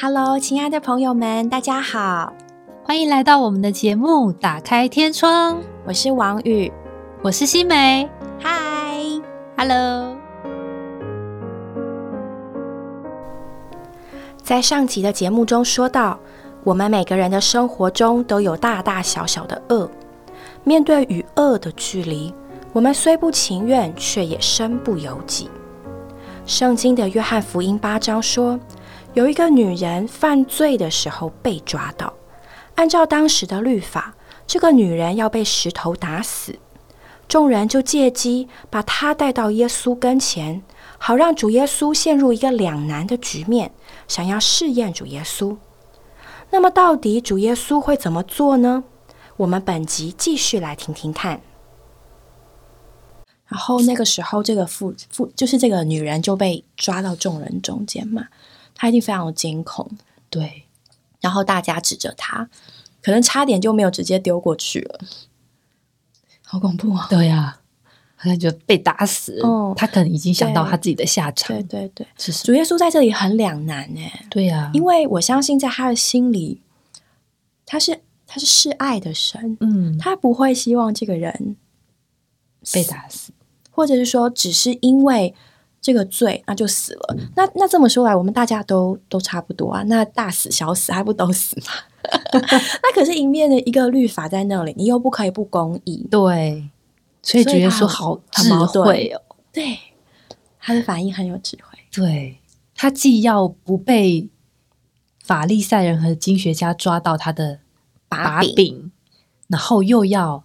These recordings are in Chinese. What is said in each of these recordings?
Hello，亲爱的朋友们，大家好，欢迎来到我们的节目《打开天窗》。我是王宇，我是新梅。嗨，Hello。在上集的节目中说到，我们每个人的生活中都有大大小小的恶。面对与恶的距离，我们虽不情愿，却也身不由己。圣经的约翰福音八章说，有一个女人犯罪的时候被抓到，按照当时的律法，这个女人要被石头打死。众人就借机把她带到耶稣跟前，好让主耶稣陷入一个两难的局面，想要试验主耶稣。那么，到底主耶稣会怎么做呢？我们本集继续来听听看。然后那个时候，这个妇妇就是这个女人就被抓到众人中间嘛，她一定非常的惊恐，对。然后大家指着他，可能差点就没有直接丢过去了，好恐怖啊！对呀，好像就被打死。哦，他可能已经想到他自己的下场。对对对，主耶稣在这里很两难哎。对呀，因为我相信在他的心里，他是他是示爱的神，嗯，他不会希望这个人被打死。或者是说，只是因为这个罪，那就死了。那那这么说来，我们大家都都差不多啊。那大死小死还不都死吗？那可是迎面的一个律法在那里，你又不可以不公义。对，所以觉得说好智慧哦。对，他的反应很有智慧。对他既要不被法利赛人和经学家抓到他的把柄，然后又要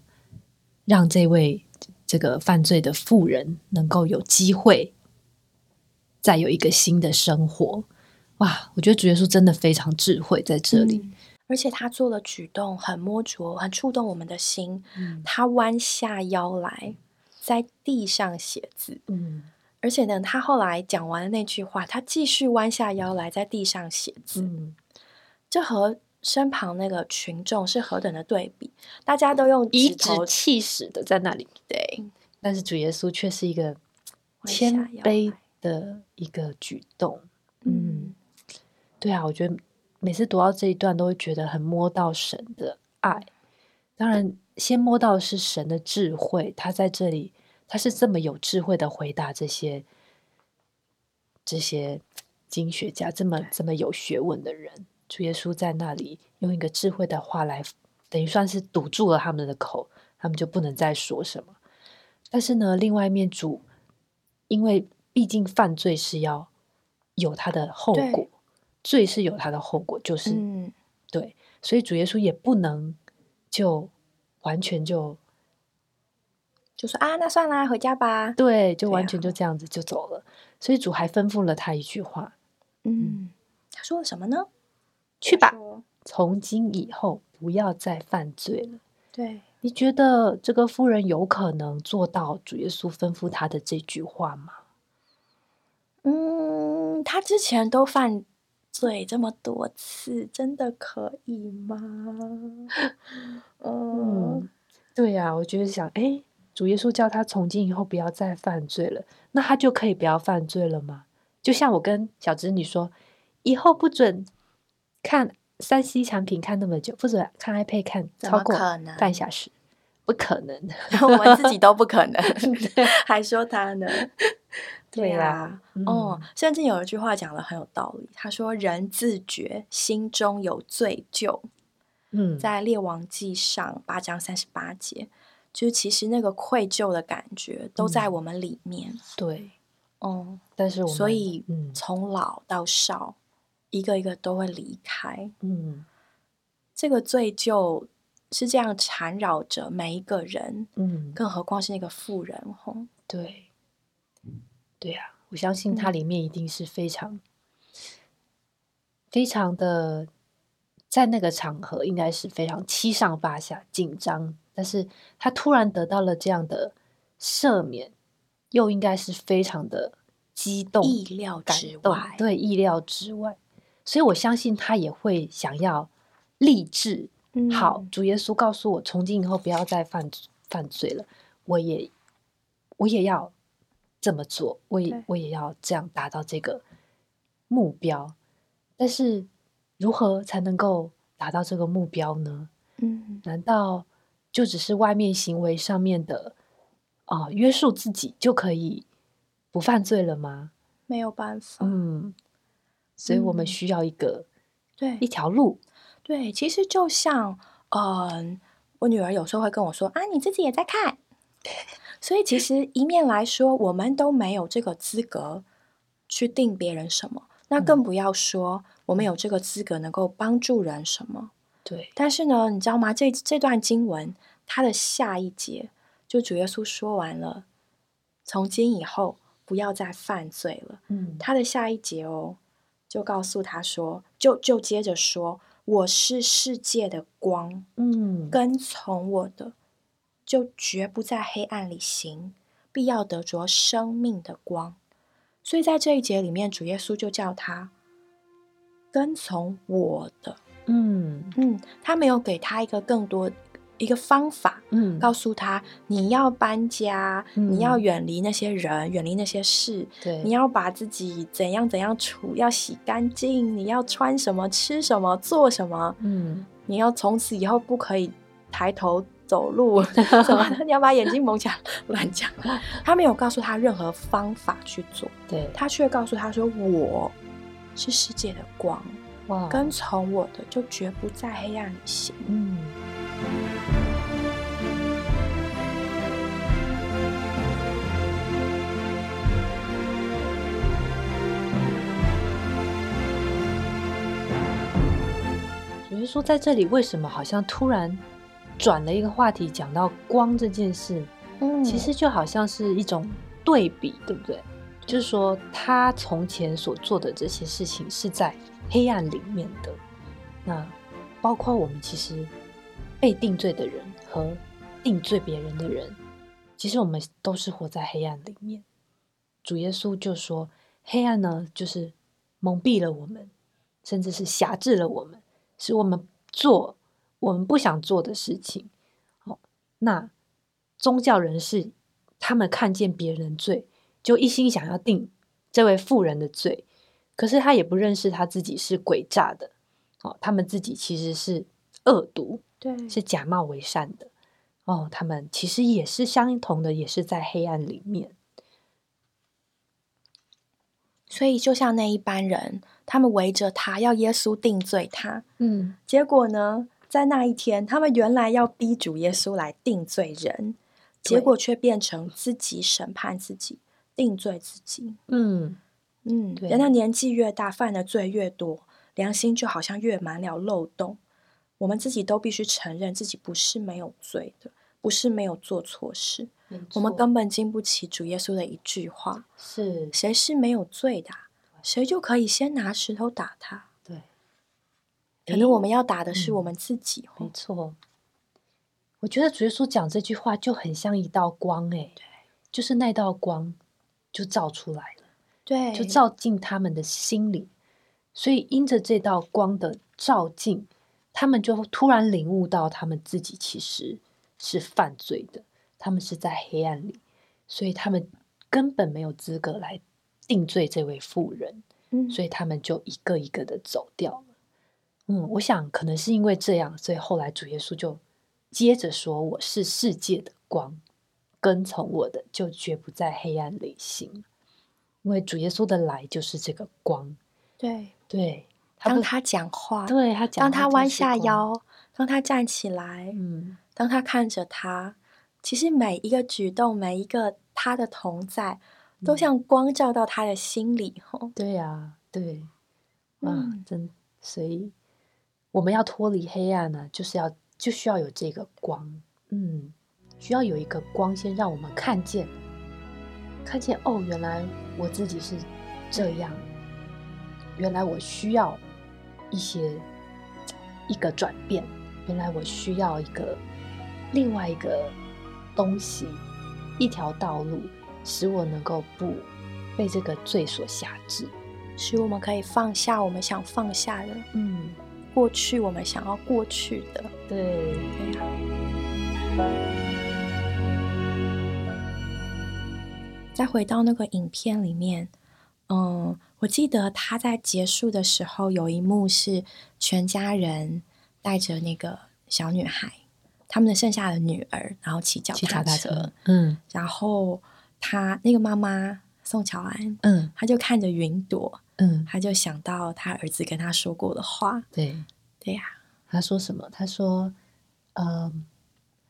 让这位。这个犯罪的妇人能够有机会再有一个新的生活，哇！我觉得主耶稣真的非常智慧在这里，而且他做的举动很摸着，很触动我们的心。他弯下腰来在地上写字，嗯，而且呢，他后来讲完了那句话，他继续弯下腰来在地上写字，嗯，这和。身旁那个群众是何等的对比，大家都用颐指气使的在那里，对，但是主耶稣却是一个谦卑的一个举动，嗯，对啊，我觉得每次读到这一段都会觉得很摸到神的爱，当然先摸到是神的智慧，他在这里他是这么有智慧的回答这些这些经学家，这么这么有学问的人。主耶稣在那里用一个智慧的话来，等于算是堵住了他们的口，他们就不能再说什么。但是呢，另外一面主，因为毕竟犯罪是要有他的后果，罪是有他的后果，就是嗯对，所以主耶稣也不能就完全就就说啊，那算啦，回家吧。对，就完全就这样子就走了。所以主还吩咐了他一句话，嗯，他说了什么呢？去吧，从今以后不要再犯罪了。对，你觉得这个夫人有可能做到主耶稣吩咐他的这句话吗？嗯，他之前都犯罪这么多次，真的可以吗？嗯，对呀，我就是想，哎，主耶稣叫他从今以后不要再犯罪了，那他就可以不要犯罪了吗？就像我跟小侄女说，以后不准。看三 C 产品看那么久，不准看 iPad 看超过半小时，不可能，我们自己都不可能，还说他呢？对呀，哦，甚至有一句话讲的很有道理，他说：“人自觉心中有罪疚。”嗯，在列王记上八章三十八节，就是其实那个愧疚的感觉都在我们里面。对，哦，但是所以从老到少。一个一个都会离开，嗯，这个罪疚是这样缠绕着每一个人，嗯，更何况是那个富人，吼，对，对啊，我相信它里面一定是非常、非常的，在那个场合应该是非常七上八下、紧张，但是他突然得到了这样的赦免，又应该是非常的激动、意料之外，对，意料之外。所以我相信他也会想要立志。好，主耶稣告诉我，从今以后不要再犯犯罪了。我也我也要这么做，我也我也要这样达到这个目标。但是如何才能够达到这个目标呢？嗯，难道就只是外面行为上面的啊约束自己就可以不犯罪了吗？没有办法。嗯，所以我们需要一个对一条路。对，其实就像嗯，我女儿有时候会跟我说啊，你自己也在看。所以其实一面来说，我们都没有这个资格去定别人什么，那更不要说我们有这个资格能够帮助人什么。对，但是呢，你知道吗？这这段经文它的下一节，就主耶稣说完了，从今以后不要再犯罪了。嗯，他的下一节哦，就告诉他说，就就接着说，我是世界的光，嗯，跟从我的。就绝不在黑暗里行，必要得着生命的光。所以在这一节里面，主耶稣就叫他跟从我的。嗯嗯，他没有给他一个更多一个方法，嗯，告诉他你要搬家，你要远离那些人，远离那些事，对，你要把自己怎样怎样处，要洗干净，你要穿什么，吃什么，做什么，嗯，你要从此以后不可以抬头。走路什么的，你要把眼睛蒙起来，乱讲。他没有告诉他任何方法去做，对他却告诉他说：“我是世界的光，跟从我的就绝不在黑暗里行。”嗯。只是说，在这里为什么好像突然？转了一个话题，讲到光这件事，嗯，其实就好像是一种对比，对不对？就是说，他从前所做的这些事情是在黑暗里面的。那包括我们其实被定罪的人和定罪别人的人，其实我们都是活在黑暗里面。主耶稣就说，黑暗呢，就是蒙蔽了我们，甚至是辖制了我们，使我们做。我们不想做的事情，好，那宗教人士他们看见别人罪，就一心想要定这位妇人的罪，可是他也不认识他自己是诡诈的，哦，他们自己其实是恶毒，对，是假冒为善的，哦，他们其实也是相同的，也是在黑暗里面，所以就像那一班人，他们围着他要耶稣定罪他，嗯，结果呢？在那一天，他们原来要逼主耶稣来定罪人，结果却变成自己审判自己、定罪自己。嗯嗯，人的年纪越大，犯的罪越多，良心就好像越满了漏洞。我们自己都必须承认自己不是没有罪的，不是没有做错事。我们根本经不起主耶稣的一句话：是谁是没有罪的，谁就可以先拿石头打他。可能我们要打的是我们自己，没错。我觉得主耶稣讲这句话就很像一道光，哎，对，就是那道光就照出来了，对，就照进他们的心里。所以因着这道光的照进，他们就突然领悟到他们自己其实是犯罪的，他们是在黑暗里，所以他们根本没有资格来定罪这位妇人。嗯，所以他们就一个一个的走掉了。嗯，我想可能是因为这样，所以后来主耶稣就接着说：“我是世界的光，跟从我的就绝不在黑暗里行。”因为主耶稣的来就是这个光。对对，当他讲话，对他讲，当他弯下腰，当他站起来，嗯，当他看着他，其实每一个举动，每一个他的同在，都像光照到他的心里。吼，对呀，对，啊，真所以。我们要脱离黑暗呢，就是要就需要有这个光，嗯，需要有一个光先让我们看见，看见哦，原来我自己是这样，原来我需要一些一个转变，原来我需要一个另外一个东西，一条道路，使我能够不被这个罪所辖制，使我们可以放下我们想放下的，嗯。过去我们想要过去的，对，对呀。再回到那个影片里面，嗯，我我记得他在结束的时候有一幕是全家人带着那个小女孩，他们的剩下的女儿，然后骑脚踏车，嗯，然后他那个妈妈宋乔安，嗯，他就看着云朵，嗯，他就想到他儿子跟他说过的话，对，对呀，他说什么？他说，呃，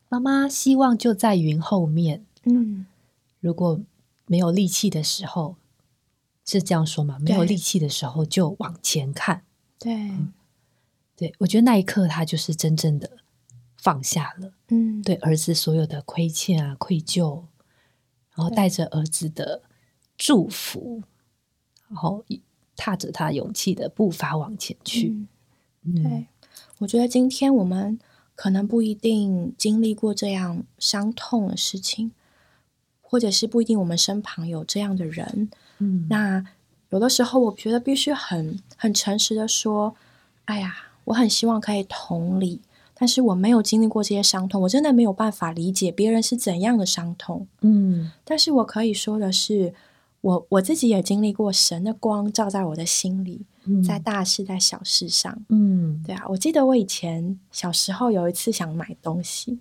妈妈希望就在云后面，嗯，如果没有力气的时候。是这样说吗？没有力气的时候就往前看。对，对我觉得那一刻他就是真正的放下了。嗯，对儿子所有的亏欠啊、愧疚，然后带着儿子的祝福，然后踏着他勇气的步伐往前去。对，我觉得今天我们可能不一定经历过这样伤痛的事情，或者是不一定我们身旁有这样的人。嗯，那有的时候我觉得必须很很诚实的说，哎呀，我很希望可以同理，但是我没有经历过这些伤痛，我真的没有办法理解别人是怎样的伤痛。嗯，但是我可以说的是，我我自己也经历过神的光照在我的心里，在大事在小事上。嗯，对啊，我记得我以前小时候有一次想买东西，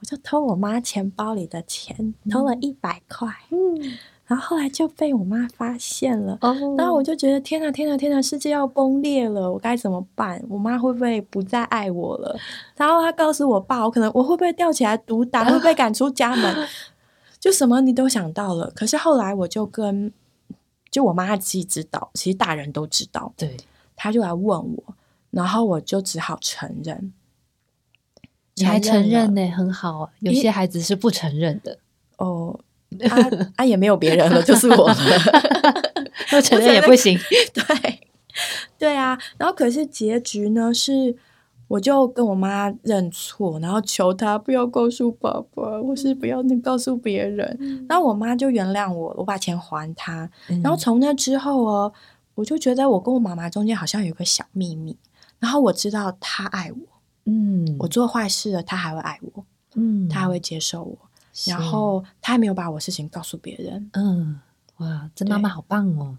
我就偷我妈钱包里的钱，偷了一百块。嗯。然后后来就被我妈发现了，然后我就觉得天哪，天哪，天哪，世界要崩裂了，我该怎么办？我妈会不会不再爱我了？然后她告诉我爸，我可能我会不会吊起来毒打，会被 赶出家门？就什么你都想到了。可是后来我就跟，就我妈自己知道，其实大人都知道，对，她就来问我，然后我就只好承认。你还承认呢？很好，有些孩子是不承认的哦。他他也没有别人了，就是我了。不承认也不行。对对啊，然后可是结局呢？是我就跟我妈认错，然后求她不要告诉爸爸，或是不要告诉别人。然后我妈就原谅我，我把钱还她。然后从那之后哦，我就觉得我跟我妈妈中间好像有个小秘密。然后我知道她爱我，嗯，我做坏事了，她还会爱我，嗯，她还会接受我。然后她还没有把我事情告诉别人。嗯，哇，这妈妈好棒哦，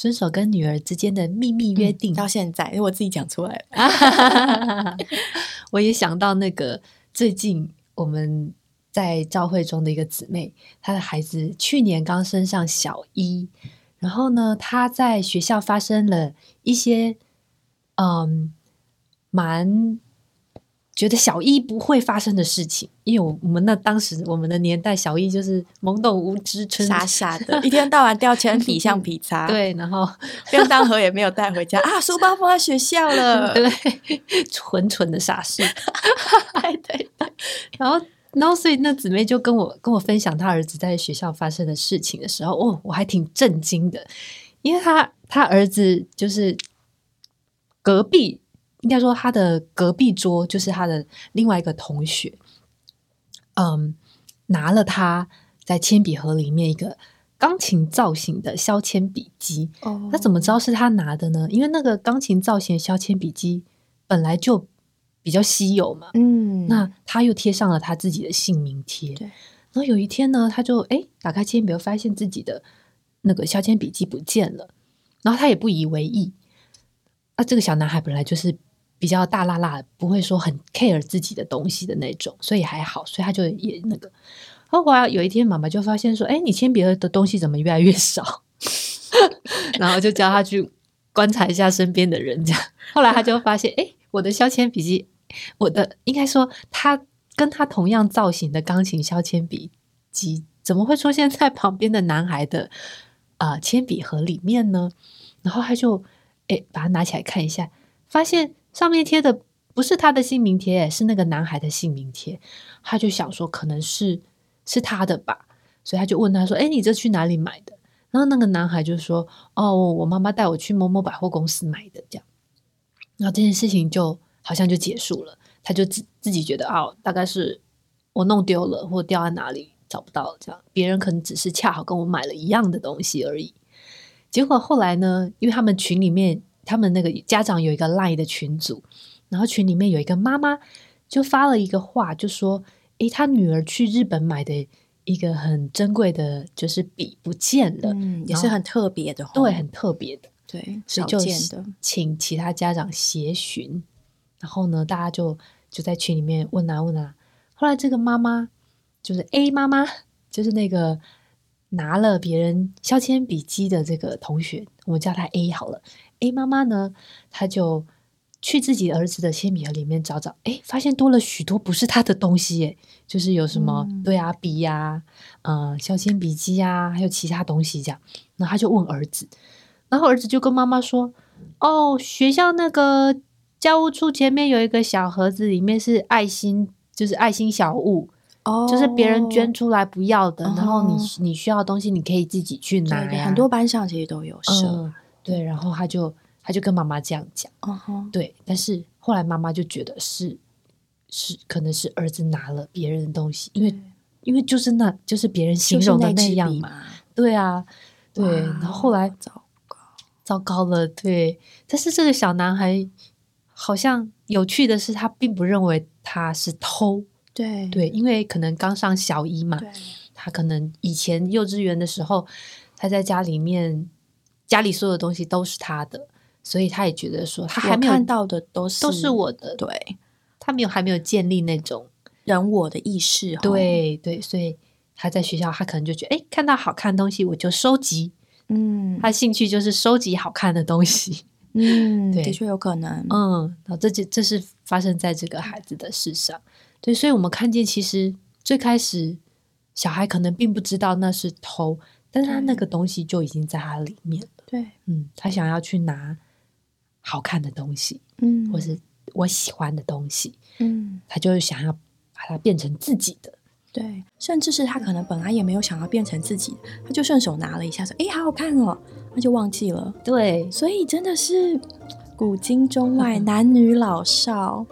遵守跟女儿之间的秘密约定到现在，因为我自己讲出来了。我也想到那个最近我们在教会中的一个姊妹，她的孩子去年刚升上小一，然后呢，她在学校发生了一些嗯蛮。觉得小一不会发生的事情，因为我我们那当时我们的年代，小一就是懵懂无知、傻傻的，一天到晚掉铅笔、橡 皮擦，对，然后 便当盒也没有带回家啊，书包放在学校了，对，纯纯的傻事，对对对。然后，然后，所以那姊妹就跟我跟我分享她儿子在学校发生的事情的时候，哦，我还挺震惊的，因为他他儿子就是隔壁。应该说，他的隔壁桌就是他的另外一个同学，嗯，拿了他在铅笔盒里面一个钢琴造型的削铅笔机。哦，那怎么知道是他拿的呢？因为那个钢琴造型的削铅笔机本来就比较稀有嘛。嗯，那他又贴上了他自己的姓名贴。对，然后有一天呢，他就哎打开铅笔，发现自己的那个削铅笔机不见了。然后他也不以为意。啊，这个小男孩本来就是。比较大辣辣，不会说很 care 自己的东西的那种，所以还好，所以他就也那个。后来有一天，妈妈就发现说：“哎，你铅笔盒的东西怎么越来越少？” 然后就叫他去观察一下身边的人。这样，后来他就发现：“哎，我的削铅笔机，我的应该说他跟他同样造型的钢琴削铅笔机，怎么会出现在旁边的男孩的啊铅笔盒里面呢？”然后他就哎把它拿起来看一下，发现。上面贴的不是他的姓名贴，是那个男孩的姓名贴。他就想说，可能是是他的吧，所以他就问他说：“哎，你这去哪里买的？”然后那个男孩就说：“哦，我妈妈带我去某某百货公司买的。”这样，然后这件事情就好像就结束了。他就自自己觉得哦，大概是我弄丢了，或掉在哪里找不到了。这样，别人可能只是恰好跟我买了一样的东西而已。结果后来呢，因为他们群里面。他们那个家长有一个 Line 的群组，然后群里面有一个妈妈就发了一个话，就说：“诶，他女儿去日本买的一一个很珍贵的，就是笔不见了，嗯，也是很特别的，对，很特别的，对，少见的，请其他家长协寻，然后呢，大家就就在群里面问啊问啊，后来这个妈妈就是 A 妈妈，就是那个拿了别人削铅笔机的这个同学，我们叫他 A 好了，A 妈妈呢，她就。去自己儿子的铅笔盒里面找找，哎，发现多了许多不是他的东西，哎，就是有什么对啊笔呀，嗯，削铅笔机呀，还有其他东西这样。然后他就问儿子，然后儿子就跟妈妈说：“哦，学校那个教务处前面有一个小盒子，里面是爱心，就是爱心小物，哦，就是别人捐出来不要的，然后你你需要的东西你可以自己去拿。很多班上其实都有设，对，然后他就。”他就跟妈妈这样讲，对，但是后来妈妈就觉得是是可能是儿子拿了别人的东西，因为因为就是那就是别人形容的那样嘛，对啊，对，然后后来糟糕糟糕了，对，但是这个小男孩好像有趣的是，他并不认为他是偷，对。对，因为可能刚上小一嘛，他可能以前幼稚园的时候，他在家里面家里所有的东西都是他的。所以他也觉得说，他还没有看到的都是都是我的，对。他没有还没有建立那种人我的意识，对对，所以他在学校，他可能就觉得，哎，看到好看的东西我就收集，嗯，他兴趣就是收集好看的东西，嗯，的确有可能，嗯，然后这就这是发生在这个孩子的事上，对，所以我们看见其实最开始小孩可能并不知道那是偷，但是他那个东西就已经在他里面了，对，嗯，他想要去拿。好看的东西，嗯，或是我喜欢的东西，嗯，他就是想要把它变成自己的，对，甚至是他可能本来也没有想要变成自己，他就顺手拿了一下，说：“哎，好好看哦。”他就忘记了。对，所以真的是古今中外，男女老少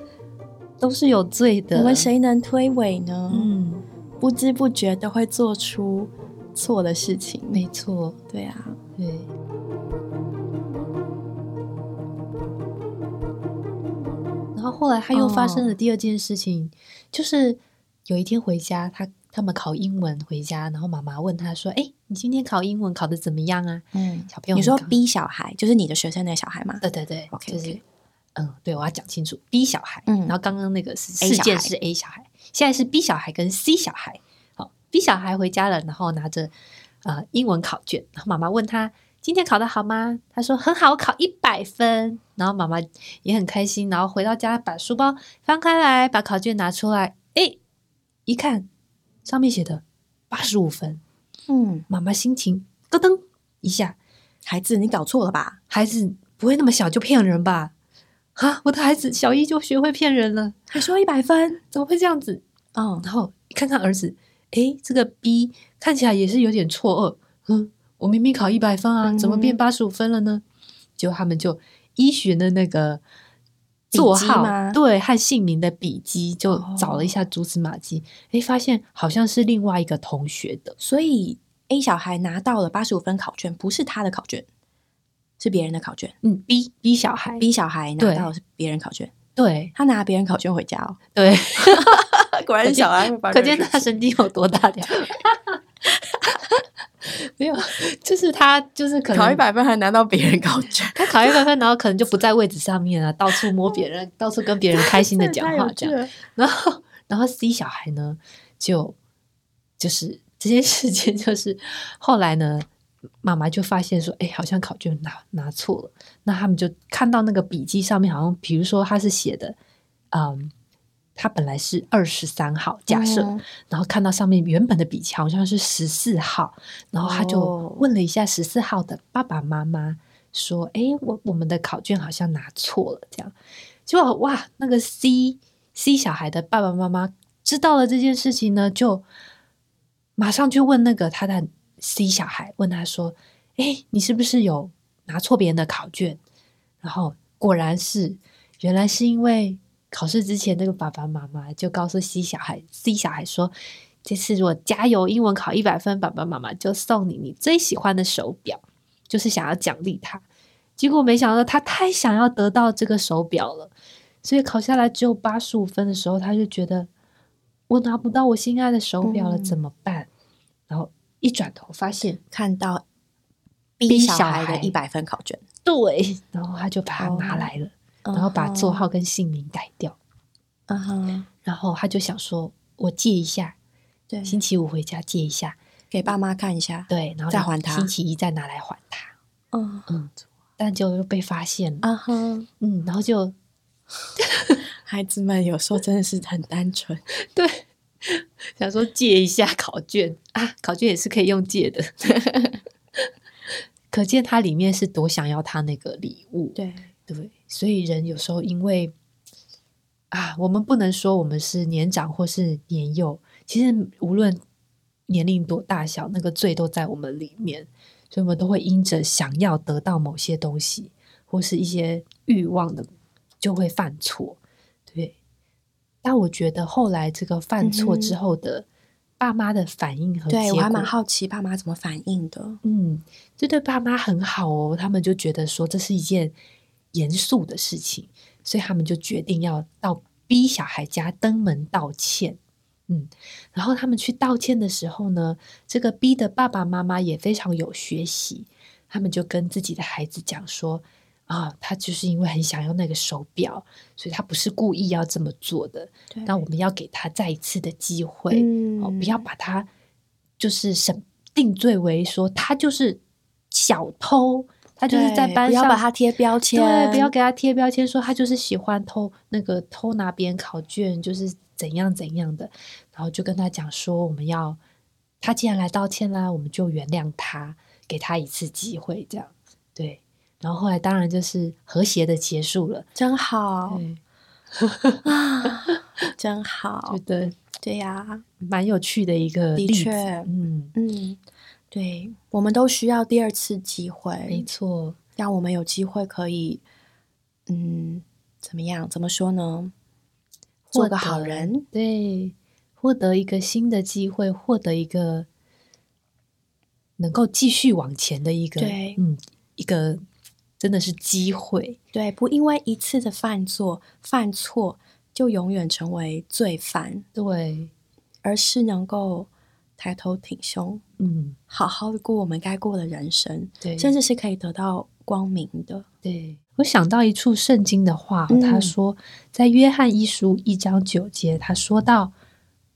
都是有罪的。我们谁能推诿呢？嗯，不知不觉都会做出错的事情。没错，对啊，对。然后后来他又发生了第二件事情，就是有一天回家，他他们考英文回家，然后妈妈问他说：“哎，你今天考英文考的怎么样啊？”嗯，小朋友，你说逼小孩就是你的学生那个小孩吗？对对对，就是嗯，对我要讲清楚 B 小孩，嗯，然后刚刚那个是事件是 A 小孩，现在是 B 小孩跟 C 小孩。好，B 小孩回家了，然后拿着呃英文考卷，然后妈妈问他。今天考的好吗？他说很好，我考一百分。然后妈妈也很开心。然后回到家，把书包翻开来，把考卷拿出来，哎，一看上面写的八十五分。嗯，妈妈心情咯噔一下，孩子，你搞错了吧？孩子不会那么小就骗人吧？啊，我的孩子小一就学会骗人了，还说一百分，怎么会这样子？哦，然后看看儿子，诶，这个 B 看起来也是有点错愕，嗯。我明明考一百分啊，怎么变八十五分了呢？就他们就依循的那个座号，对和姓名的笔记，就找了一下蛛丝马迹，哎，发现好像是另外一个同学的。所以 A 小孩拿到了八十五分考卷，不是他的考卷，是别人的考卷。嗯，B B 小孩，B 小孩拿到是别人考卷，对他拿别人考卷回家哦。对 果然小孩，可见他神经有多大条。没有，就是他，就是可能考一百分还拿到别人考卷，他考一百分，然后可能就不在位置上面啊，到处摸别人，到处跟别人开心的讲话这样。然后，然后 C 小孩呢，就就是这件事情，就是后来呢，妈妈就发现说，哎，好像考卷拿拿错了。那他们就看到那个笔记上面，好像比如说他是写的，嗯。他本来是二十三号，假设，然后看到上面原本的笔记好像是十四号，然后他就问了一下十四号的爸爸妈妈，说：“哎，我我们的考卷好像拿错了。”这样，结果哇，那个 C C 小孩的爸爸妈妈知道了这件事情呢，就马上去问那个他的 C 小孩，问他说：“哎，你是不是有拿错别人的考卷？”然后果然是，原来是因为。考试之前，那个爸爸妈妈就告诉 C 小孩，C 小孩说：“这次如果加油，英文考一百分，爸爸妈妈就送你你最喜欢的手表，就是想要奖励他。”结果没想到他太想要得到这个手表了，所以考下来只有八十五分的时候，他就觉得我拿不到我心爱的手表了，怎么办？然后一转头发现看到 B 小孩的一百分考卷，对，然后他就把它拿来了，然后把座号跟姓名改掉，嗯哼，然后他就想说，我借一下，对，星期五回家借一下，给爸妈看一下，对，然后再还他，星期一再拿来还他，嗯嗯，但就又被发现了，啊哼，嗯，然后就。孩子们有时候真的是很单纯，对，想说借一下考卷啊，考卷也是可以用借的，可见他里面是多想要他那个礼物，对对，所以人有时候因为啊，我们不能说我们是年长或是年幼，其实无论年龄多大小，那个罪都在我们里面，所以我们都会因着想要得到某些东西或是一些欲望的，就会犯错。对，但我觉得后来这个犯错之后的爸妈的反应和对我还蛮好奇爸妈怎么反应的。嗯，这对爸妈很好哦，他们就觉得说这是一件严肃的事情，所以他们就决定要到 B 小孩家登门道歉。嗯，然后他们去道歉的时候呢，这个 B 的爸爸妈妈也非常有学习，他们就跟自己的孩子讲说。啊，他就是因为很想要那个手表，所以他不是故意要这么做的。那我们要给他再一次的机会，哦，不要把他就是审定罪为说他就是小偷，他就是在班上不要把他贴标签，对，不要给他贴标签，说他就是喜欢偷那个偷拿别人考卷，就是怎样怎样的。然后就跟他讲说，我们要他既然来道歉啦，我们就原谅他，给他一次机会，这样对。然后后来当然就是和谐的结束了，真好啊，真好，觉得对呀，蛮有趣的一个的确，嗯嗯，对，我们都需要第二次机会，没错，让我们有机会可以，嗯，怎么样？怎么说呢？做个好人，对，获得一个新的机会，获得一个能够继续往前的一个，对，嗯，一个。真的是机会，对，不因为一次的犯错犯错就永远成为罪犯，对，而是能够抬头挺胸，嗯，好好的过我们该过的人生，对，甚至是可以得到光明的。对我想到一处圣经的话，他说在约翰一书一章九节，他说到：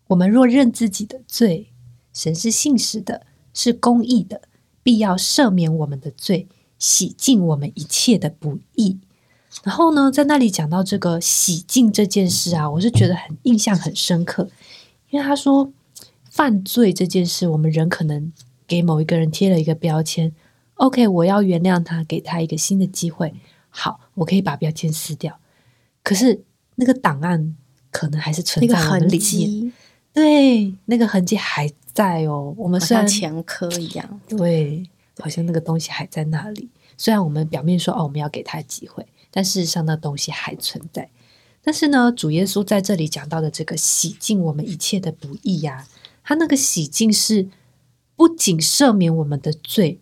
我们若认自己的罪，神是信实的，是公义的，必要赦免我们的罪。洗净我们一切的不义，然后呢，在那里讲到这个洗净这件事啊，我是觉得很印象很深刻，因为他说犯罪这件事，我们人可能给某一个人贴了一个标签，OK，我要原谅他，给他一个新的机会，好，我可以把标签撕掉，可是那个档案可能还是存在我们里面，对，那个痕迹还在哦，我们像前科一样，对。好像那个东西还在那里，虽然我们表面说哦，我们要给他机会，但事实上那东西还存在。但是呢，主耶稣在这里讲到的这个洗净我们一切的不义呀，他那个洗净是不仅赦免我们的罪，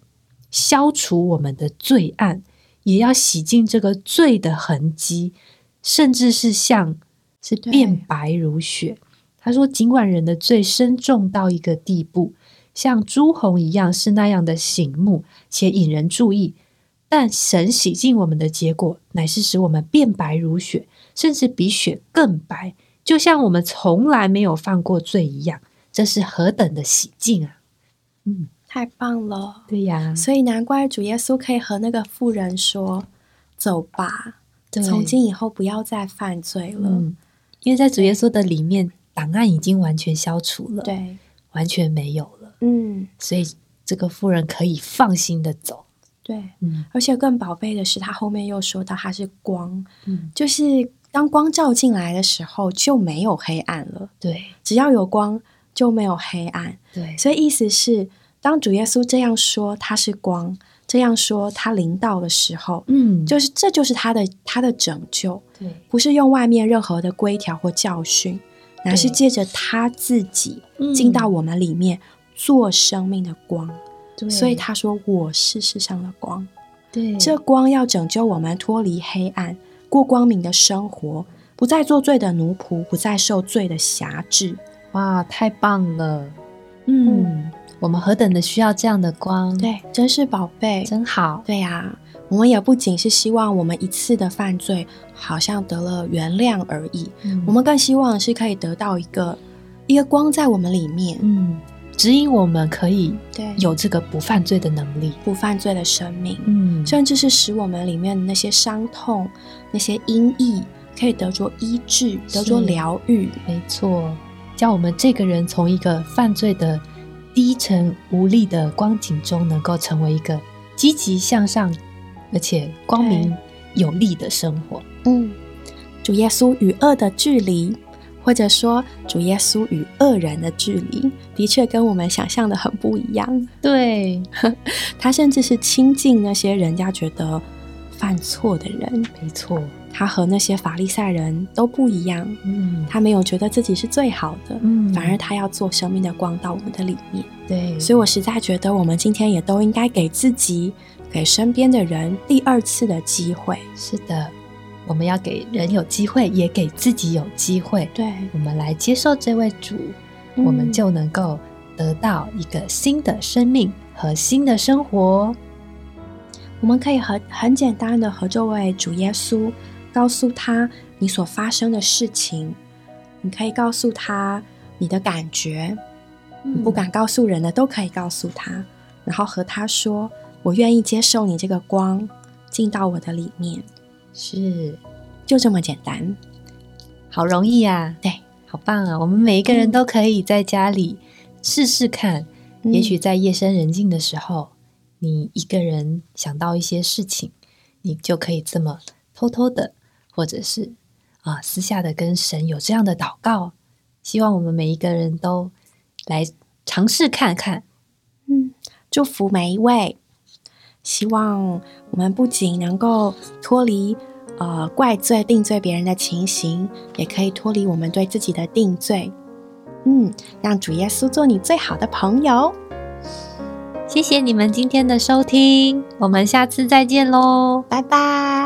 消除我们的罪案，也要洗净这个罪的痕迹，甚至是像是变白如雪。他说，尽管人的罪深重到一个地步。像朱红一样是那样的醒目且引人注意，但神洗净我们的结果，乃是使我们变白如雪，甚至比雪更白，就像我们从来没有犯过罪一样。这是何等的洗净啊！嗯，太棒了。对呀，所以难怪主耶稣可以和那个妇人说：“走吧，从今以后不要再犯罪了。”嗯，因为在主耶稣的里面，档案已经完全消除了，对，完全没有。嗯，所以这个妇人可以放心的走。对，嗯，而且更宝贝的是，他后面又说到他是光，嗯，就是当光照进来的时候就没有黑暗了。对，只要有光就没有黑暗。对，所以意思是，当主耶稣这样说他是光，这样说他临到的时候，嗯，就是这就是他的他的拯救。对，不是用外面任何的规条或教训，而是借着他自己进到我们里面。做生命的光，所以他说：“我是世上的光。”对，这光要拯救我们脱离黑暗，过光明的生活，不再做罪的奴仆，不再受罪的辖制。哇，太棒了！嗯，我们何等的需要这样的光，对，真是宝贝，真好。对呀，我们也不仅是希望我们一次的犯罪好像得了原谅而已，我们更希望是可以得到一个一个光在我们里面，嗯，指引我们可以对有这个不犯罪的能力，不犯罪的生命，嗯，甚至是使我们里面的那些伤痛、那些阴翳可以得着医治、得着疗愈。没错，叫我们这个人从一个犯罪的。低沉无力的光景中，能够成为一个积极向上，而且光明有力的生活。嗯，主耶稣与恶的距离，或者说主耶稣与恶人的距离，的确跟我们想象的很不一样。对，他甚至是亲近那些人家觉得犯错的人。没错。他和那些法利赛人都不一样，嗯，他没有觉得自己是最好的，嗯，反而他要做生命的光到我们的里面，对，所以我实在觉得我们今天也都应该给自己、给身边的人第二次的机会。是的，我们要给人有机会，也给自己有机会，对，我们来接受这位主，我们就能够得到一个新的生命和新的生活。我们可以很很简单的和这位主耶稣。告诉他你所发生的事情，你可以告诉他你的感觉，你不敢告诉人的都可以告诉他，然后和他说：“我愿意接受你这个光进到我的里面。”是，就这么简单，好容易呀！对，好棒啊！我们每一个人都可以在家里试试看，也许在夜深人静的时候，你一个人想到一些事情，你就可以这么偷偷的。或者是啊，私下的跟神有这样的祷告，希望我们每一个人都来尝试看看。嗯，祝福每一位，希望我们不仅能够脱离呃怪罪定罪别人的情形，也可以脱离我们对自己的定罪。嗯，让主耶稣做你最好的朋友。谢谢你们今天的收听，我们下次再见喽，拜拜。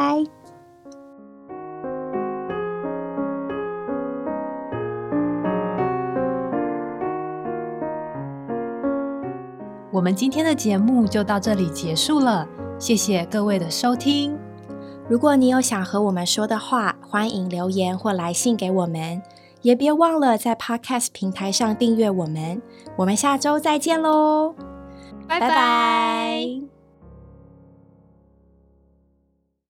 们今天的节目就到这里结束了，谢谢各位的收听。如果你有想和我们说的话，欢迎留言或来信给我们，也别忘了在 Podcast 平台上订阅我们。我们下周再见喽，拜拜。